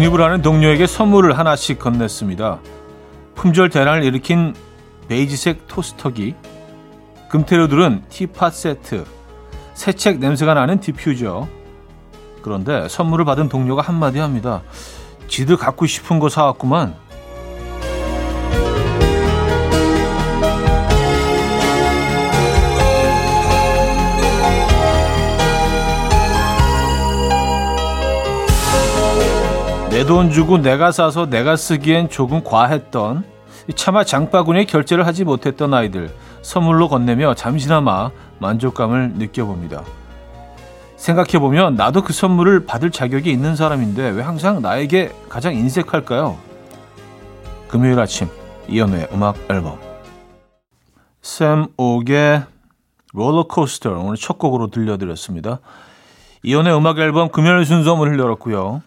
독립을 하는 동료에게 선물을 하나씩 건넸습니다. 품절 대란을 일으킨 베이지색 토스터기, 금테 두른 teapot 세트, 새책 냄새가 나는 디퓨저. 그런데 선물을 받은 동료가 한마디 합니다. 지들 갖고 싶은 거 사왔구만. 내 돈 주고 내가 사서 내가 쓰기엔 조금 과했던 차마 장바구니에 결제를 하지 못했던 아이들 선물로 건네며 잠시나마 만족감을 느껴봅니다. 생각해보면 나도 그 선물을 받을 자격이 있는 사람인데 왜 항상 나에게 가장 인색할까요? 금요일 아침 이연우의 음악 앨범 샘 옥의 롤러코스터 오늘 첫 곡으로 들려드렸습니다. 이연우의 음악 앨범 금요일 순서 문을 열었고요.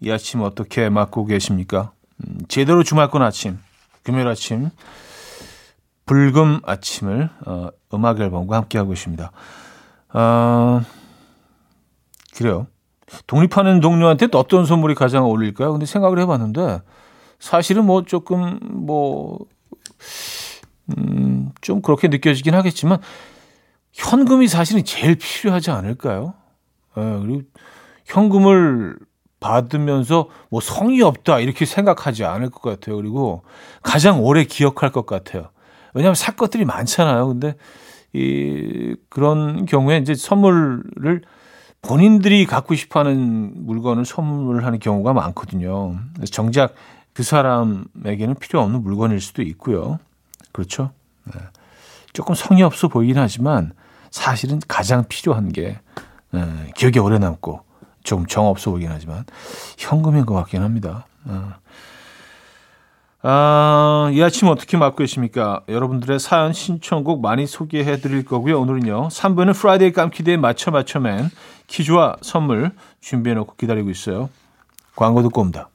이 아침 어떻게 맞고 계십니까? 음, 제대로 주말권 아침 금요일 아침 불금 아침을 어, 음악 앨범과 함께하고 있습니다. 어, 그래요. 독립하는 동료한테 어떤 선물이 가장 어울릴까요? 근데 생각을 해봤는데 사실은 뭐 조금 뭐 음, 좀 그렇게 느껴지긴 하겠지만 현금이 사실은 제일 필요하지 않을까요? 예, 그리고 현금을 받으면서 뭐 성의 없다 이렇게 생각하지 않을 것 같아요. 그리고 가장 오래 기억할 것 같아요. 왜냐하면 살 것들이 많잖아요. 근데 이 그런 경우에 이제 선물을 본인들이 갖고 싶어하는 물건을 선물하는 경우가 많거든요. 정작 그 사람에게는 필요 없는 물건일 수도 있고요. 그렇죠? 네. 조금 성의 없어 보이긴 하지만 사실은 가장 필요한 게 네, 기억에 오래 남고 좀 정없어 보이긴 하지만 현금인 것 같긴 합니다. 어. 아, 이 아침 어떻게 맞고 계십니까? 여러분들의 사연 신청곡 많이 소개해 드릴 거고요. 오늘은요. 3부는 Friday 깜키드의 맞춰 맞춰맨 퀴즈와 선물 준비해 놓고 기다리고 있어요. 광고 듣고 옵니다.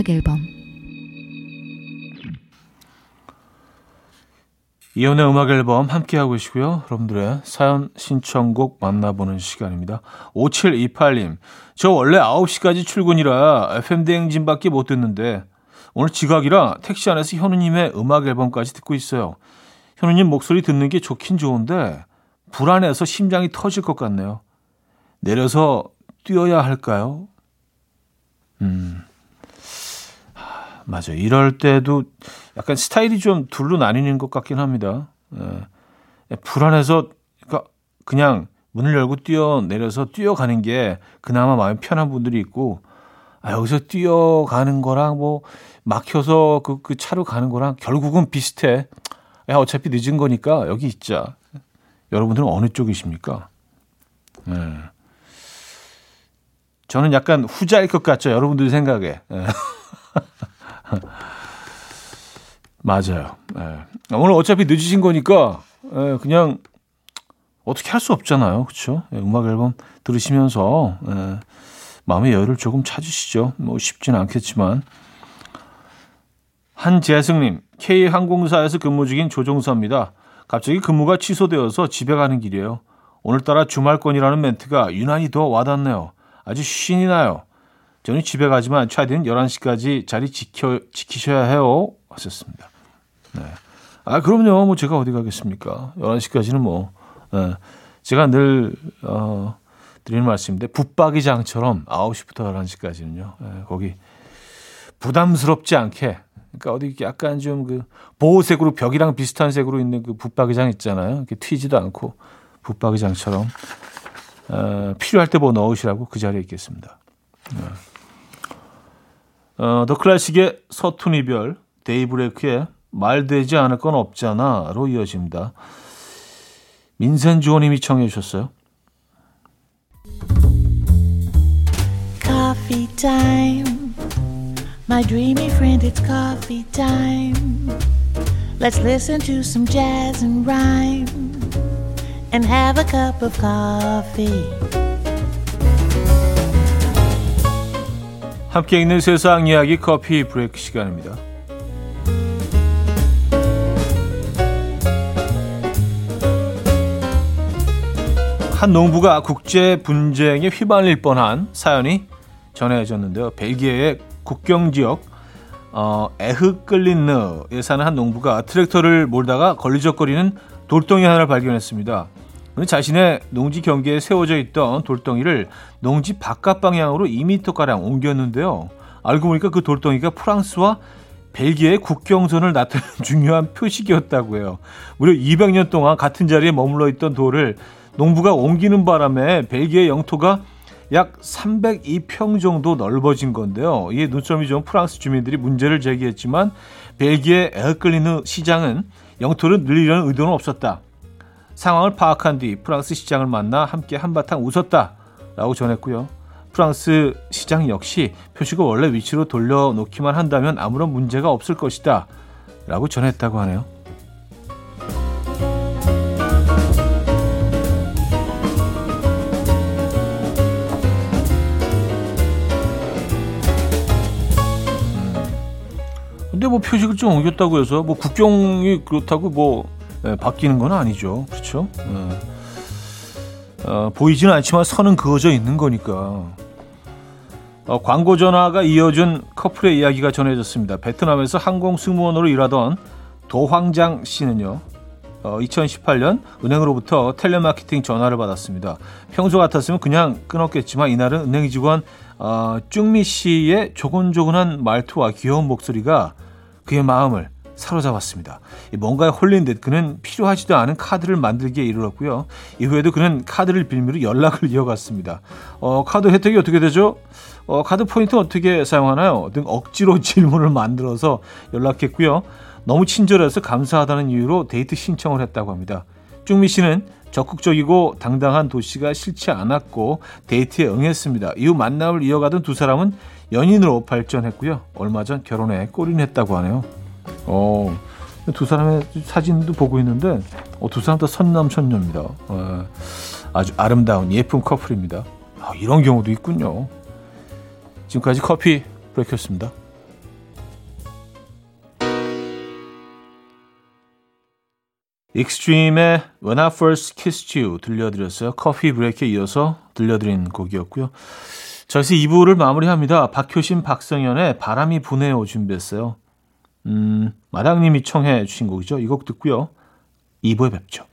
음악 앨범 이연의 음악 앨범 함께하고 계시고요. 여러분들의 사연 신청곡 만나보는 시간입니다. 5728님, 저 원래 9시까지 출근이라 FM대행진밖에 못 듣는데 오늘 지각이라 택시 안에서 현우님의 음악 앨범까지 듣고 있어요. 현우님 목소리 듣는 게 좋긴 좋은데 불안해서 심장이 터질 것 같네요. 내려서 뛰어야 할까요? 음, 맞아요. 이럴 때도 약간 스타일이 좀 둘로 나뉘는 것 같긴 합니다. 예. 불안해서 그러니까 그냥 문을 열고 뛰어내려서 뛰어가는 게 그나마 마음이 편한 분들이 있고 아, 여기서 뛰어가는 거랑 뭐 막혀서 그, 그 차로 가는 거랑 결국은 비슷해. 야, 어차피 늦은 거니까 여기 있자. 여러분들은 어느 쪽이십니까? 예. 저는 약간 후자일 것 같죠. 여러분들 생각에. 예. 맞아요. 네. 오늘 어차피 늦으신 거니까 네, 그냥 어떻게 할 수 없잖아요. 그렇죠? 네, 음악 앨범 들으시면서 마음의 여유를 조금 찾으시죠. 뭐 쉽지는 않겠지만 한재승님 K항공사에서 근무 중인 조종사입니다. 갑자기 근무가 취소되어서 집에 가는 길이에요. 오늘따라 주말권이라는 멘트가 유난히 더 와닿네요. 아주 신이 나요. 저는 집에 가지만 최대한 11시까지 자리 지켜, 지키셔야 해요. 하셨습니다. 네. 아, 그럼요. 뭐 제가 어디 가겠습니까? 11시까지는 뭐, 네. 제가 늘, 어, 드리는 말씀인데, 붙박이장처럼 9시부터 11시까지는요. 네, 거기 부담스럽지 않게, 그러니까 어디 약간 좀 그 보호색으로 벽이랑 비슷한 색으로 있는 그 붙박이장 있잖아요. 이렇게 튀지도 않고 붙박이장처럼 어, 필요할 때 뭐 넣으시라고 그 자리에 있겠습니다. 네. 어, 더 클래식의 서툰 이별, 데이브레이크의 말 되지 않을 건 없잖아로 이어집니다. 민센 주호님이 청해 주셨어요. Coffee. My dreamy friend, it's coffee time. Let's listen to some jazz and rhyme and have a cup of coffee. 함께 있는 세상 이야기 커피 브레이크 시간입니다. 한 농부가 국제 분쟁에 휘말릴 뻔한 사연이 전해졌는데요. 벨기에의 국경 지역 어, 에흐끌린느에 사는 한 농부가 트랙터를 몰다가 걸리적거리는 돌덩이 하나를 발견했습니다. 자신의 농지 경계에 세워져 있던 돌덩이를 농지 바깥 방향으로 2m가량 옮겼는데요. 알고 보니까 그 돌덩이가 프랑스와 벨기에의 국경선을 나타내는 중요한 표식이었다고 해요. 무려 200년 동안 같은 자리에 머물러 있던 돌을 농부가 옮기는 바람에 벨기에 영토가 약 302평 정도 넓어진 건데요. 이에 눈썰미 좋은 프랑스 주민들이 문제를 제기했지만 벨기에 에어클리느 시장은 영토를 늘리려는 의도는 없었다. 상황을 파악한 뒤 프랑스 시장을 만나 함께 한바탕 웃었다라고 전했고요. 프랑스 시장 역시 표식을 원래 위치로 돌려놓기만 한다면 아무런 문제가 없을 것이다 라고 전했다고 하네요. 근데 뭐 표식을 좀 옮겼다고 해서 뭐 국경이 그렇다고 뭐 예, 바뀌는 건 아니죠. 그렇죠? 예. 어, 보이지는 않지만 선은 그어져 있는 거니까. 어, 광고 전화가 이어준 커플의 이야기가 전해졌습니다. 베트남에서 항공 승무원으로 일하던 도황장 씨는요. 어, 2018년 은행으로부터 텔레마케팅 전화를 받았습니다. 평소 같았으면 그냥 끊었겠지만 이날은 은행 직원 어, 쭉미 씨의 조곤조곤한 말투와 귀여운 목소리가 그의 마음을 사로잡았습니다. 뭔가에 홀린 듯 그는 필요하지도 않은 카드를 만들기에 이르렀고요. 이후에도 그는 카드를 빌미로 연락을 이어갔습니다. 어, 카드 혜택이 어떻게 되죠? 어, 카드 포인트 어떻게 사용하나요? 등 억지로 질문을 만들어서 연락했고요. 너무 친절해서 감사하다는 이유로 데이트 신청을 했다고 합니다. 쭉미 씨는 적극적이고 당당한 도시가 싫지 않았고 데이트에 응했습니다. 이후 만남을 이어가던 두 사람은 연인으로 발전했고요. 얼마 전 결혼에 꼬린했다고 하네요. 어, 두 사람의 사진도 보고 있는데 어, 두 사람 다 선남선녀입니다. 어, 아주 아름다운 예쁜 커플입니다. 아, 이런 경우도 있군요. 지금까지 coffee break였습니다. 익스트림의 When I First Kissed You 들려드렸어요. coffee break에 이어서 들려드린 곡이었고요. 자, 여기서 2부를 마무리합니다. 박효신, 박정현의 바람이 부네요 준비했어요. 음, 마당님이 청해 주신 곡이죠. 이 곡 듣고요. 2부에 뵙죠.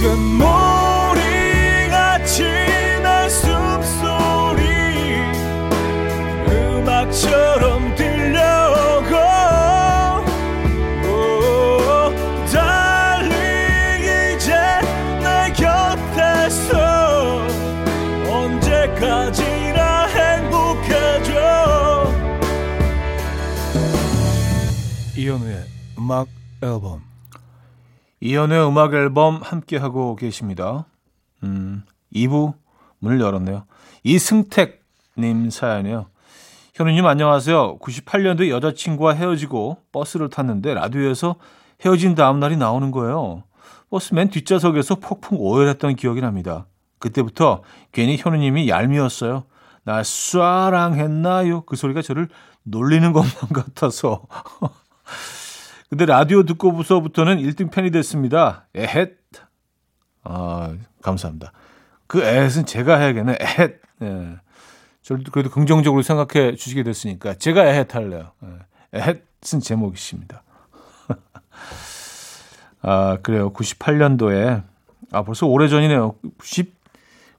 금모 이연우의 음악 앨범 이연우의 음악 앨범 함께하고 계십니다. 음, 2부 문을 열었네요. 이승택 님 사연이요. 현우님 안녕하세요. 98년도에 여자친구와 헤어지고 버스를 탔는데 라디오에서 헤어진 다음 날이 나오는 거예요. 버스 맨 뒷좌석에서 폭풍 오열했던 기억이 납니다. 그때부터 괜히 현우님이 얄미웠어요. 나 쏴랑했나요? 그 소리가 저를 놀리는 것만 같아서. 근데 라디오 듣고서부터는 1등 팬이 됐습니다. 에헷. 아, 감사합니다. 그 에헷은 제가 해야겠네. 에헷. 예. 저를 그래도 긍정적으로 생각해 주시게 됐으니까 제가 에헷 할래요. 예. 에헷은 제목이십니다. 아, 그래요. 98년도에 아, 벌써 오래전이네요. 90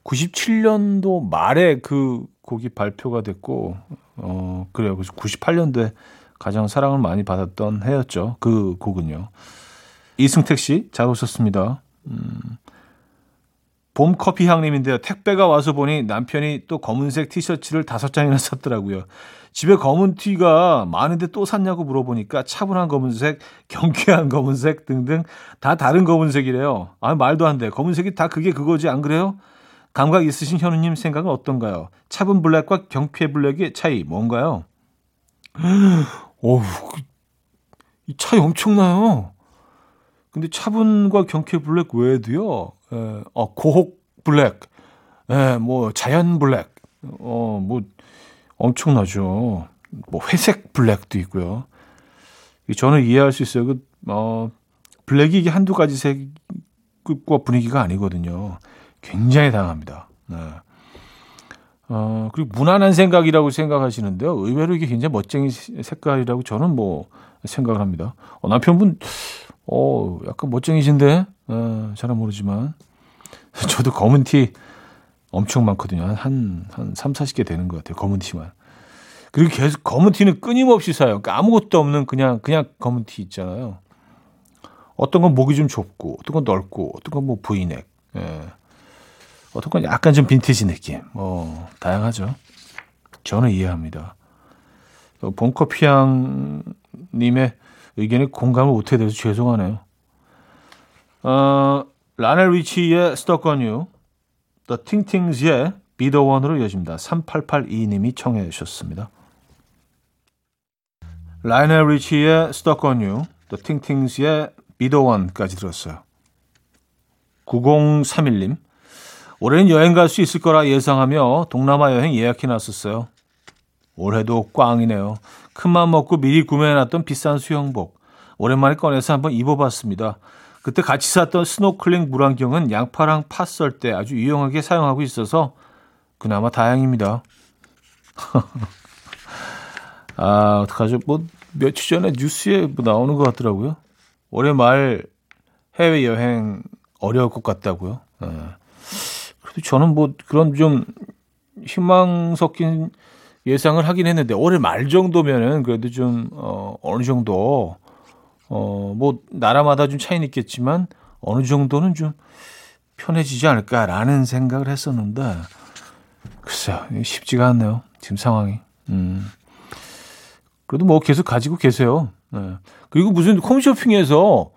97년도 말에 그 곡이 발표가 됐고 어, 그래요. 그래서 98년도에 가장 사랑을 많이 받았던 해였죠. 그 곡은요. 이승택 씨, 잘 오셨습니다. 음, 봄 커피 향님인데요. 택배가 와서 보니 남편이 또 검은색 티셔츠를 다섯 장이나 샀더라고요. 집에 검은 티가 많은데 또 샀냐고 물어보니까 차분한 검은색, 경쾌한 검은색 등등 다 다른 검은색이래요. 아, 말도 안 돼. 검은색이 다 그게 그거지, 안 그래요? 감각 있으신 현우님 생각은 어떤가요? 차분 블랙과 경쾌 블랙의 차이 뭔가요? 어우, 이 차이 엄청나요. 근데 차분과 경쾌 블랙 외에도요, 에, 예, 어, 고혹 블랙, 에, 예, 뭐, 자연 블랙, 어, 뭐, 엄청나죠. 뭐, 회색 블랙도 있고요. 저는 이해할 수 있어요. 그, 어, 블랙이 이게 한두 가지 색과 분위기가 아니거든요. 굉장히 다양합니다. 네. 어, 그리고 무난한 생각이라고 생각하시는데요. 의외로 이게 굉장히 멋쟁이 색깔이라고 저는 뭐 생각을 합니다. 어, 남편분, 어, 약간 멋쟁이신데, 어, 잘은 모르지만. 저도 검은 티 엄청 많거든요. 한, 한 3, 40개 되는 것 같아요. 검은 티만. 그리고 계속 검은 티는 끊임없이 사요. 그러니까 아무것도 없는 그냥, 그냥 검은 티 있잖아요. 어떤 건 목이 좀 좁고, 어떤 건 넓고, 어떤 건 뭐 브이넥. 예. 어떤 건 약간 좀 빈티지 느낌. 뭐, 다양하죠. 저는 이해합니다. 본커피향님의 의견에 공감을 못해 돼서 죄송하네요. 어, 라넬 The Tingtings의 Be the One으로 이어집니다. 3882님이 청해 주셨습니다. 라이오넬 리치의 Ting Tings의 Be the One까지 들었어요. 9031님, 올해는 여행 갈 수 있을 거라 예상하며 동남아 여행 예약해 놨었어요. 올해도 꽝이네요. 큰맘 먹고 미리 구매해놨던 비싼 수영복. 오랜만에 꺼내서 한번 입어봤습니다. 그때 같이 샀던 스노클링 물안경은 양파랑 파 썰 때 아주 유용하게 사용하고 있어서 그나마 다행입니다. 아, 어떡하죠? 뭐, 며칠 전에 뉴스에 뭐 나오는 것 같더라고요. 올해 말 해외여행 어려울 것 같다고요. 네. 그래도 저는 뭐 그런 좀 희망 섞인 예상을 하긴 했는데 올해 말 정도면은 그래도 좀 어, 어느 정도 어, 뭐 나라마다 좀 차이는 있겠지만 어느 정도는 좀 편해지지 않을까라는 생각을 했었는데 글쎄요 쉽지가 않네요 지금 상황이. 음. 그래도 뭐 계속 가지고 계세요. 네. 그리고 무슨 홈쇼핑에서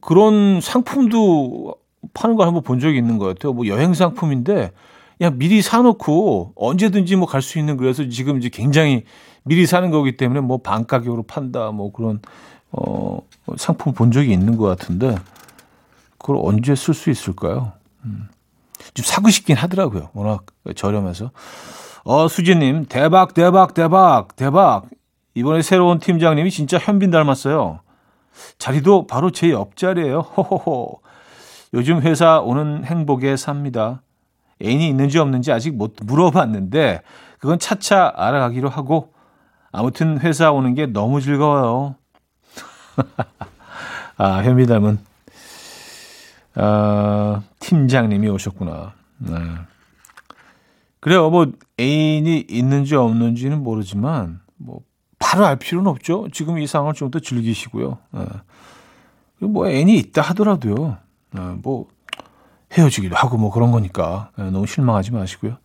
그런 상품도 파는 걸 한번 본 적이 있는 것 같아요. 뭐 여행 상품인데 그냥 미리 사놓고 언제든지 뭐 갈 수 있는 그래서 지금 이제 굉장히 미리 사는 거기 때문에 뭐 반 가격으로 판다 뭐 그런 어 상품 본 적이 있는 것 같은데 그걸 언제 쓸 수 있을까요? 음. 좀 사고 싶긴 하더라고요. 워낙 저렴해서. 어 수진님 대박 대박 대박 대박 이번에 새로운 팀장님이 진짜 현빈 닮았어요. 자리도 바로 제 옆자리예요. 호호호. 요즘 회사 오는 행복에 삽니다. 애인이 있는지 없는지 아직 못 물어봤는데 그건 차차 알아가기로 하고 아무튼 회사 오는 게 너무 즐거워요. 아, 현미 닮은 아, 팀장님이 오셨구나. 네. 그래요. 뭐 애인이 있는지 없는지는 모르지만 뭐 바로 알 필요는 없죠. 지금 이 상황을 좀 더 즐기시고요. 네. 뭐 애인이 있다 하더라도요. 네, 뭐 헤어지기도 하고 뭐 그런 거니까 네, 너무 실망하지 마시고요.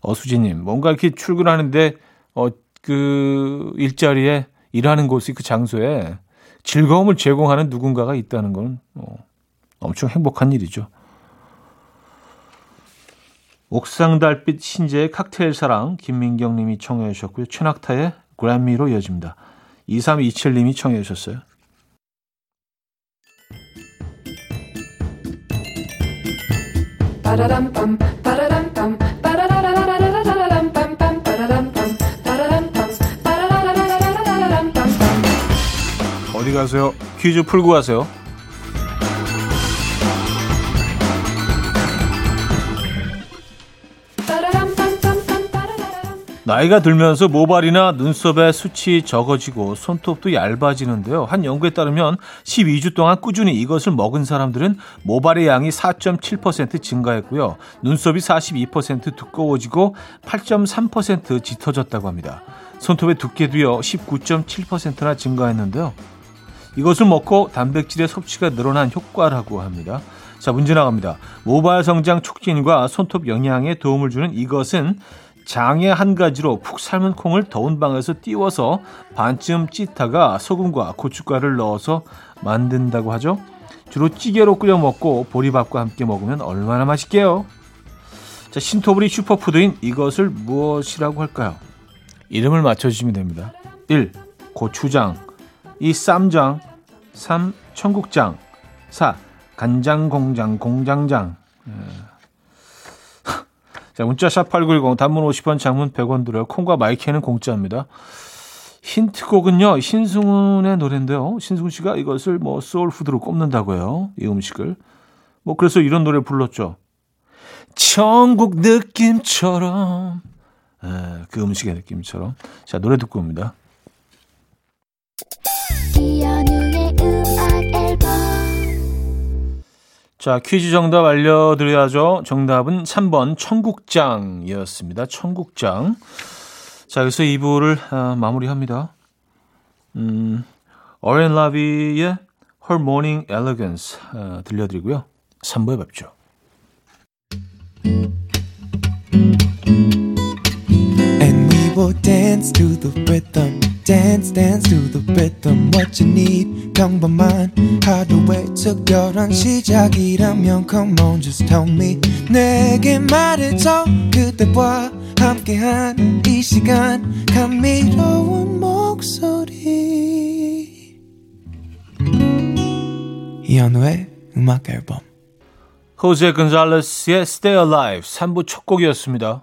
어수진님 뭔가 이렇게 출근하는데 어 그 일자리에 일하는 곳이 그 장소에 즐거움을 제공하는 누군가가 있다는 건 어, 엄청 행복한 일이죠. 옥상 달빛 신재의 칵테일 사랑 김민경 님이 청해 주셨고요. 최낙타의 그래미로 이어집니다. 2327 님이 청해 주셨어요. 어디 가세요? 퀴즈 풀고 가세요. 나이가 들면서 모발이나 눈썹의 수치 적어지고 손톱도 얇아지는데요. 한 연구에 따르면 12주 동안 꾸준히 이것을 먹은 사람들은 모발의 양이 4.7% 증가했고요. 눈썹이 42% 두꺼워지고 8.3% 짙어졌다고 합니다. 손톱의 두께도요 19.7%나 증가했는데요. 이것을 먹고 단백질의 섭취가 늘어난 효과라고 합니다. 자, 문제 나갑니다. 모발 성장 촉진과 손톱 영양에 도움을 주는 이것은 장에 한 가지로 푹 삶은 콩을 더운 방에서 띄워서 반쯤 찢다가 소금과 고춧가루를 넣어서 만든다고 하죠. 주로 찌개로 끓여 먹고 보리밥과 함께 먹으면 얼마나 맛있게요. 자, 신토부리 슈퍼푸드인 이것을 무엇이라고 할까요? 이름을 맞춰주시면 됩니다. 1. 고추장 2. 쌈장 3. 청국장 4. 간장공장 공장장 예. 자, 문자 샵 8910 단문 50원 장문 100원 들어요. 콩과 마이크는 공짜입니다. 힌트곡은요. 신승훈의 노래인데요. 신승훈 씨가 이것을 뭐 소울푸드로 꼽는다고 해요. 이 음식을. 뭐 그래서 이런 노래 불렀죠. 천국 느낌처럼 에, 그 음식의 느낌처럼. 자, 노래 듣고 옵니다. 자, 퀴즈 정답 알려드려야죠. 정답은 3번 청국장이었습니다. 청국장. 자, 여기서 2부를 아, 마무리합니다. 음, 어렌 라비의 Her Morning Elegance 아, 들려드리고요. 3부에 뵙죠. And we will dance to the rhythm. Dance, dance to the rhythm. What you need, 평범한 하루의 특별한 시작이라면 Come on, just tell me. 내게 말해줘. 그대와 함께한 이 시간. 감미로운 목소리. 이현우의 음악 앨범. 호세 곤잘레스의 Stay Alive 3부 첫 곡이었습니다.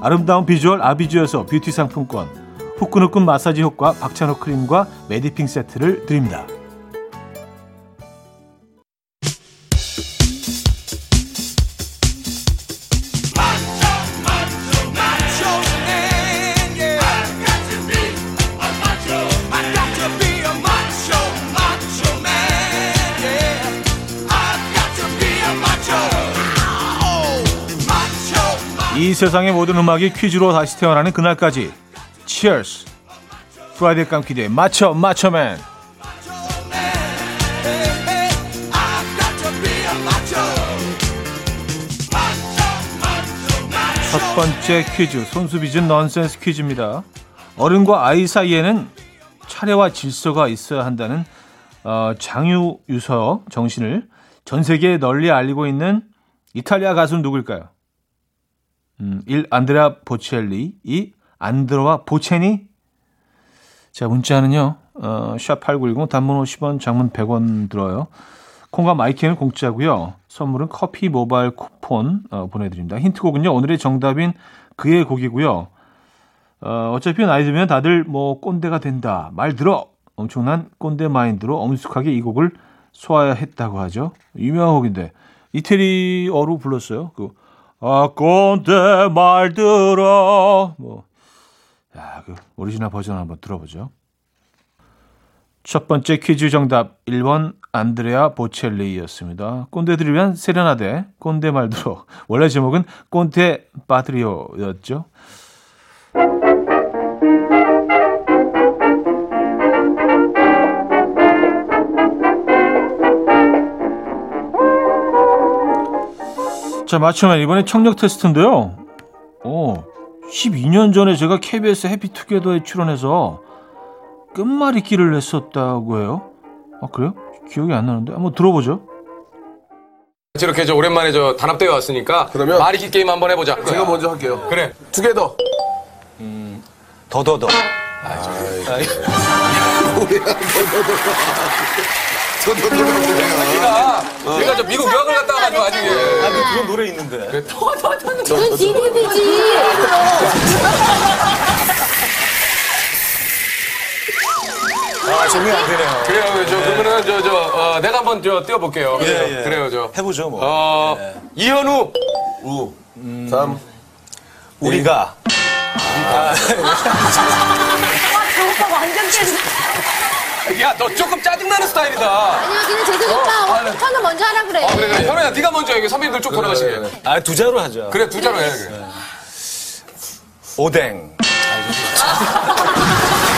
아름다운 비주얼 아비주에서 뷰티 상품권 후끈후끈 마사지 효과 박찬호 크림과 메디핑 세트를 드립니다. 세상의 모든 음악이 퀴즈로 다시 태어나는 그날까지. Cheers. Friday 깜키드의 맞춰 맞춰맨. 첫 번째 퀴즈 손수 빚은 넌센스 퀴즈입니다. 어른과 아이 사이에는 차례와 질서가 있어야 한다는 어, 장유 유서 정신을 전 세계에 널리 알리고 있는 이탈리아 가수는 누굴까요? 음, 1. 안드레아 보첼리 2. 안드로와 보체니 자 문자는요 어, 샵8910 단문 50원 장문 100원 들어요. 콩과 마이크는 공짜고요. 선물은 커피 모바일 쿠폰 어, 보내드립니다. 힌트곡은요 오늘의 정답인 그의 곡이고요. 어, 어차피 나이 들면 다들 뭐 꼰대가 된다 말 들어. 엄청난 꼰대 마인드로 엄숙하게 이 곡을 소화해야 했다고 하죠. 유명한 곡인데. 이태리어로 불렀어요. 그 아, 꼰대 말 들어. 뭐, 야, 그 오리지널 버전 한번 들어보죠. 첫 번째 퀴즈 정답 1번 안드레아 보첼리였습니다. 꼰대들을 위한 세레나데 꼰대 말 들어. 원래 제목은 꼰대 파트리오였죠. 자, 맞추면 이번에 청력 테스트인데요. 오, 어, 12년 전에 제가 KBS 해피투게더에 출연해서 끝말잇기를 했었다고 해요. 아, 그래요? 기억이 안 나는데. 한번 들어보죠. 이렇게 저 오랜만에 저 단합대회 왔으니까 그러면- 말이기 게임 한번 해보자. 제가 먼저 할게요. 그래. 투게더. 더더더. 네가 네가 저 미국 유학을 갔다 와가지고 아직. 아, 그 그런 노래 있는데. 그건 DDB지. 아, 재미가 안 되네요. 그래요. 저 그러면은 저저 어, 내가 한번 저 띄워볼게요. 예, 예. 그래요. 저 해보죠, 뭐. 어, 이현우. 우. 삼. 우리가. 야, 너 조금 짜증나는 스타일이다. 아니요, 그냥 재석이 오빠 현우 먼저 하라 그래. 아, 그래, 그래. 현우야, 네가 먼저 여기 선배님들 쭉 돌아가시게. 그래, 아, 두 자로 하죠. 두 자로 해. 그래. 오뎅.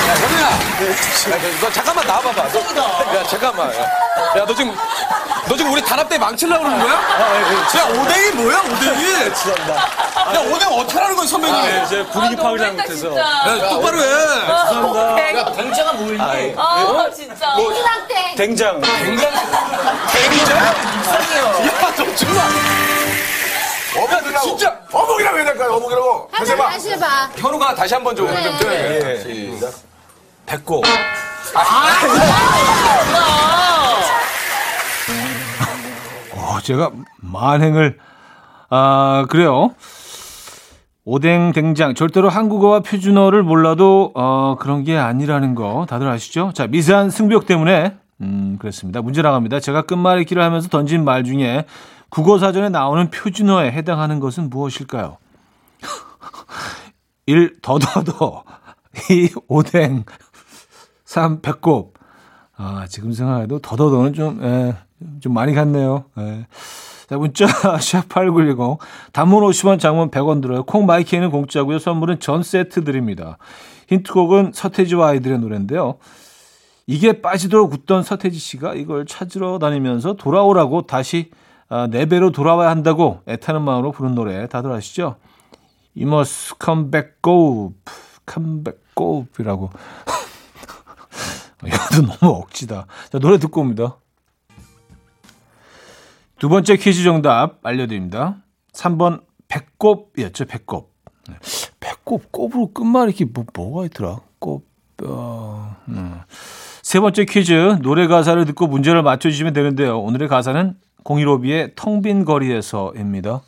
야, 현우야. 야, 너, 너 잠깐만 나와봐봐. 너, 야, 잠깐만. 야, 야, 너 지금, 너 지금 우리 단합대 망치려고 그러는 거야? 야, 오뎅이 뭐야, 오뎅이? 죄송합니다. 야, 오뎅 어떻게 하는 거야, 선배님이? 네, 이제 분위기 파악을 잘못해서. 야, 똑바로 해. 죄송합니다. 댕자가 뭐니? 아, 진짜. 땡 된장. 대리자? 야, 너 정말. 어묵이라고. 진짜. 어묵이라고 해야 될까요? 어묵이라고. 다시 하지 해봐. 다시 해봐. 현우가 다시 한번 좀, 네. 좀 돼. 시작. 배꼽. 어, 제가 만행을 아 그래요. 오뎅 된장 절대로 한국어와 표준어를 몰라도 어, 그런 게 아니라는 거 다들 아시죠? 자 미세한 승벽 때문에 음 그렇습니다. 문제 나갑니다. 제가 끝말잇기를 하면서 던진 말 중에 국어 사전에 나오는 표준어에 해당하는 것은 무엇일까요? 1. 더더더 2. 오뎅 3. 배꼽 아, 지금 생각해도 더더더는 좀, 에, 좀 많이 갔네요. 에. 자, 문자, 샵8910. 단문 50원, 장문 100원 들어요. 콩 마이키에는 공짜고요. 선물은 전 세트 드립니다. 힌트곡은 서태지와 아이들의 노래인데요. 이게 빠지도록 웃던 서태지 씨가 이걸 찾으러 다니면서 돌아오라고 다시 아, 네 배로 돌아와야 한다고 애타는 마음으로 부른 노래 다들 아시죠? You must come back, go, come back, go 이라고. 이것도 너무 억지다. 자, 노래 듣고 옵니다. 두 번째 퀴즈 정답 알려드립니다. 3번 배꼽이었죠, 배꼽. 네. 배꼽, 꼽으로 끝말잇기 뭐, 뭐가 있더라? 꼽, 어, 음. 세 번째 퀴즈, 노래 가사를 듣고 문제를 맞춰주시면 되는데요. 오늘의 가사는 015B의 텅 빈 거리에서입니다.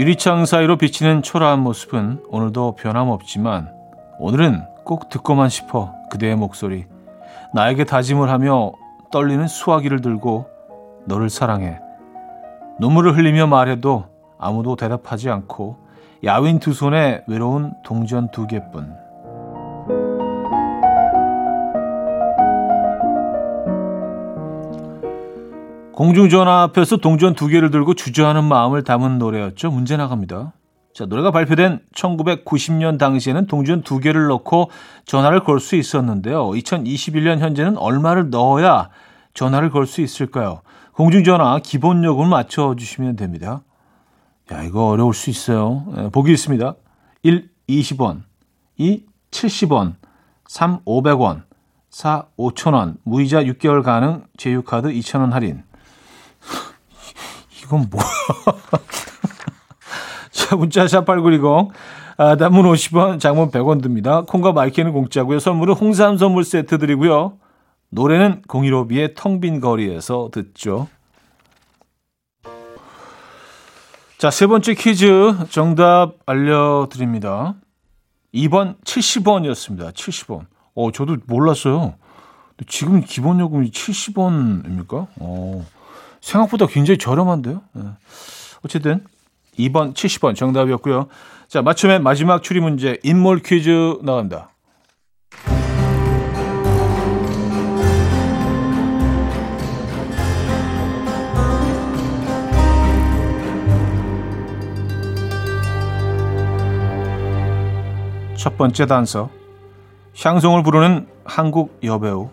유리창 사이로 비치는 초라한 모습은 오늘도 변함없지만 오늘은 꼭 듣고만 싶어 그대의 목소리 나에게 다짐을 하며 떨리는 수화기를 들고 너를 사랑해. 눈물을 흘리며 말해도 아무도 대답하지 않고 야윈 두 손에 외로운 동전 두 개뿐 공중전화 앞에서 동전 두 개를 들고 주저하는 마음을 담은 노래였죠. 문제 나갑니다. 자, 노래가 발표된 1990년 당시에는 동전 두 개를 넣고 전화를 걸 수 있었는데요. 2021년 현재는 얼마를 넣어야 전화를 걸 수 있을까요? 공중전화 기본 요금을 맞춰주시면 됩니다. 야, 이거 어려울 수 있어요. 예, 보기 있습니다. 1, 20원. 2, 70원. 3, 500원. 4, 5,000원. 무이자 6개월 가능 제휴카드 2,000원 할인. 이건 뭐야? 자, 문자 샵8910. 아, 단문 50원, 장문 100원 듭니다. 콩과 마이케이는 공짜고요. 선물은 홍삼 선물 세트 드리고요. 노래는 015B의 텅 빈 거리에서 듣죠. 자, 세 번째 퀴즈 정답 알려드립니다. 2번 70원이었습니다. 70원. 어, 저도 몰랐어요. 지금 기본 요금이 70원입니까? 어, 생각보다 굉장히 저렴한데요. 네. 어쨌든 2번 70원 정답이었고요. 자, 맞춤의 마지막 추리 문제 인몰 퀴즈 나갑니다. 첫 번째 단서 샹송을 부르는 한국 여배우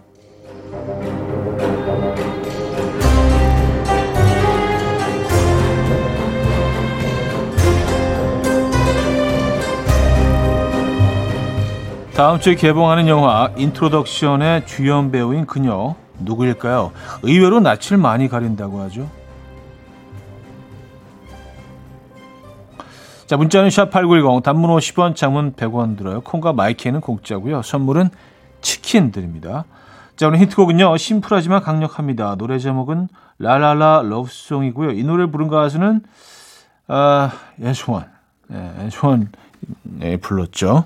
다음 주에 개봉하는 영화 인트로덕션의 주연 배우인 그녀 누구일까요? 의외로 낯을 많이 가린다고 하죠. 자, 문자는 샵8910 단문 50원, 장문 100원 들어요. 콩과 마이키는 공짜고요. 선물은 치킨 드립니다. 자, 오늘 힌트곡은요. 심플하지만 강력합니다. 노래 제목은 라라라 러브송이고요. 이 노래를 부른 가수는 아. 예, 앤스원 예, 불렀죠.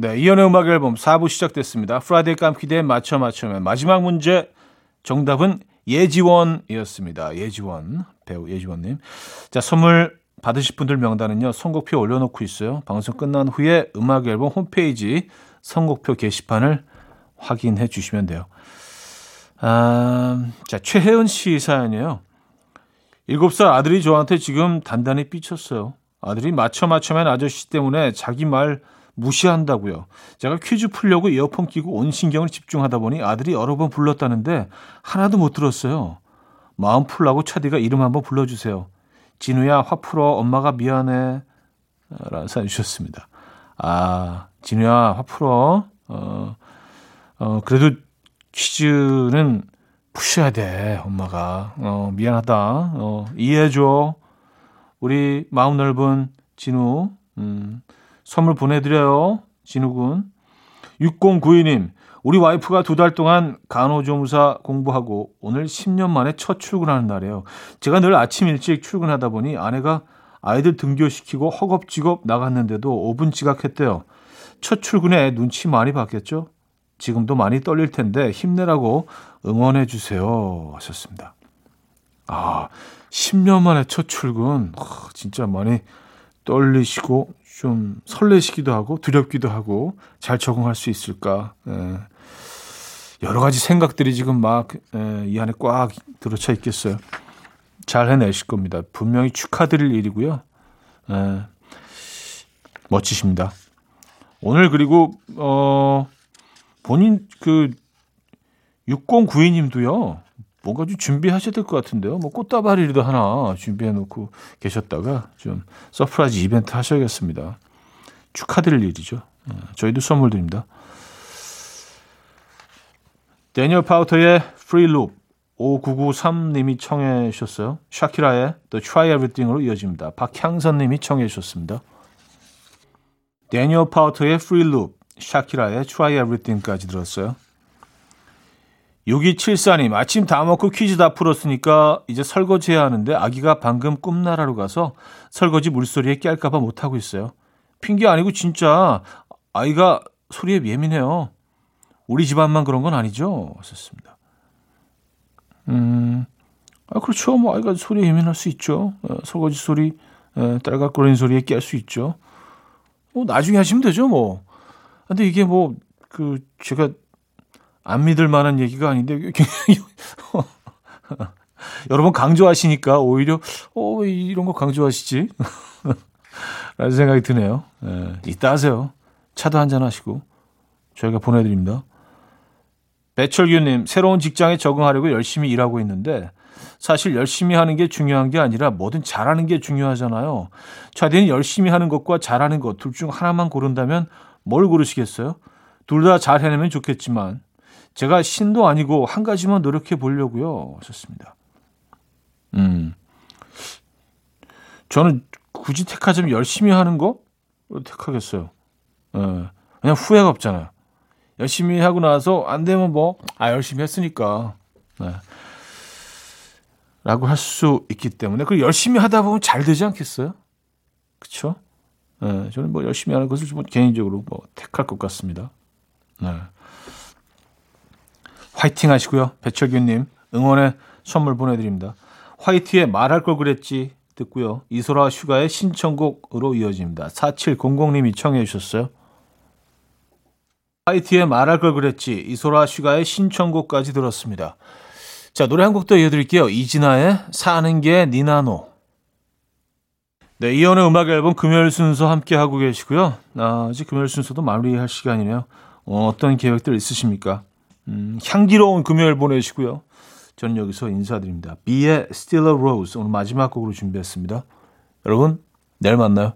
네, 이현우의 음악 앨범 4부 시작됐습니다. Friday 깜키대에 맞춰 맞춰면 마지막 문제 정답은 예지원이었습니다. 예지원 배우 예지원님. 자 선물 받으실 분들 명단은요 선곡표 올려놓고 있어요. 방송 끝난 후에 음악 앨범 홈페이지 선곡표 게시판을 확인해 주시면 돼요. 아, 자 최혜은 씨 사연이에요. 7살 아들이 저한테 지금 단단히 삐쳤어요. 아들이 맞춰 맞춰면 아저씨 때문에 자기 말 무시한다고요. 제가 퀴즈 풀려고 이어폰 끼고 온 신경을 집중하다 보니 아들이 여러 번 불렀다는데 하나도 못 들었어요. 마음 풀라고 차디가 이름 한번 불러주세요. 진우야 화 풀어 엄마가 미안해 라는 사연 주셨습니다. 아 진우야 화 풀어 어, 어 그래도 퀴즈는 푸셔야 돼 엄마가 어 미안하다 어 이해해줘 우리 마음 넓은 진우 음 선물 보내드려요. 진우군. 6092님, 우리 와이프가 두 달 동안 간호조무사 공부하고 오늘 10년 만에 첫 출근하는 날이에요. 제가 늘 아침 일찍 출근하다 보니 아내가 아이들 등교시키고 허겁지겁 나갔는데도 5분 지각했대요. 첫 출근에 눈치 많이 봤겠죠? 지금도 많이 떨릴 텐데 힘내라고 응원해 주세요. 하셨습니다. 아, 10년 만에 첫 출근. 아, 진짜 많이 떨리시고 좀 설레시기도 하고 두렵기도 하고 잘 적응할 수 있을까. 예. 여러 가지 생각들이 지금 막이 예, 안에 꽉 들어차 있겠어요. 잘 해내실 겁니다. 분명히 축하드릴 일이고요. 예. 멋지십니다. 오늘 그리고 어 본인 그 6092님도요. 뭔가 좀 준비하셔야 될 것 같은데요. 뭐 꽃다발이라도 하나 준비해 놓고 계셨다가 좀 surprise 이벤트 하셔야겠습니다. 축하드릴 일이죠. 어, 저희도 선물 드립니다. 데니얼 파우터의 Loop 5993님이 청해 주셨어요. 샤키라의 The Try Everything으로 이어집니다. 박향선님이 청해 주셨습니다. 데니얼 파우터의 Loop, 샤키라의 Try Everything까지 들었어요. 6274님, 아침 다 먹고 퀴즈 다 풀었으니까 이제 설거지 해야 하는데 아기가 방금 꿈나라로 가서 설거지 물소리에 깰까봐 못하고 있어요. 핑계 아니고 진짜 아이가 소리에 예민해요. 우리 집안만 그런 건 아니죠? 하셨습니다. 음, 아, 그렇죠. 뭐 아이가 소리에 예민할 수 있죠. 어, 설거지 소리, 에, 딸깍거리는 소리에 깰 수 있죠. 뭐 나중에 하시면 되죠, 뭐. 근데 이게 뭐, 그, 제가 안 믿을 만한 얘기가 아닌데 여러 번 강조하시니까 오히려 어 이런 거 강조하시지 라는 생각이 드네요. 예, 이따 하세요. 차도 한잔 하시고 저희가 보내드립니다. 배철규님 새로운 직장에 적응하려고 열심히 일하고 있는데 사실 열심히 하는 게 중요한 게 아니라 뭐든 잘하는 게 중요하잖아요. 차디는 열심히 하는 것과 잘하는 것 둘 중 하나만 고른다면 뭘 고르시겠어요? 둘 다 잘 해내면 좋겠지만 제가 신도 아니고 한 가지만 노력해 보려고요. 하셨습니다. 음. 저는 굳이 택하자면 열심히 하는 거 택하겠어요. 예. 그냥 후회가 없잖아요. 열심히 하고 나서 안 되면 뭐, 아, 열심히 했으니까. 네. 라고 할 수 있기 때문에. 그리고 열심히 하다 보면 잘 되지 않겠어요? 그쵸? 예. 저는 뭐 열심히 하는 것을 좀 개인적으로 뭐 택할 것 같습니다. 네. 화이팅 하시고요. 배철규님 응원의 선물 보내드립니다. 화이트의 말할 걸 그랬지 듣고요. 이소라 슈가의 신청곡으로 이어집니다. 4700님이 청해 주셨어요. 화이트의 말할 걸 그랬지 이소라 슈가의 신청곡까지 들었습니다. 자 노래 한 곡 더 이어드릴게요. 이진아의 사는 게 니나노 네, 이연의 음악 앨범 금요일 순서 함께 하고 계시고요. 아, 이제 금요일 순서도 마무리할 시간이네요. 어, 어떤 계획들 있으십니까? 음, 향기로운 금요일 보내시고요. 저는 여기서 인사드립니다. 비의 Still a Rose 오늘 마지막 곡으로 준비했습니다. 여러분, 내일 만나요.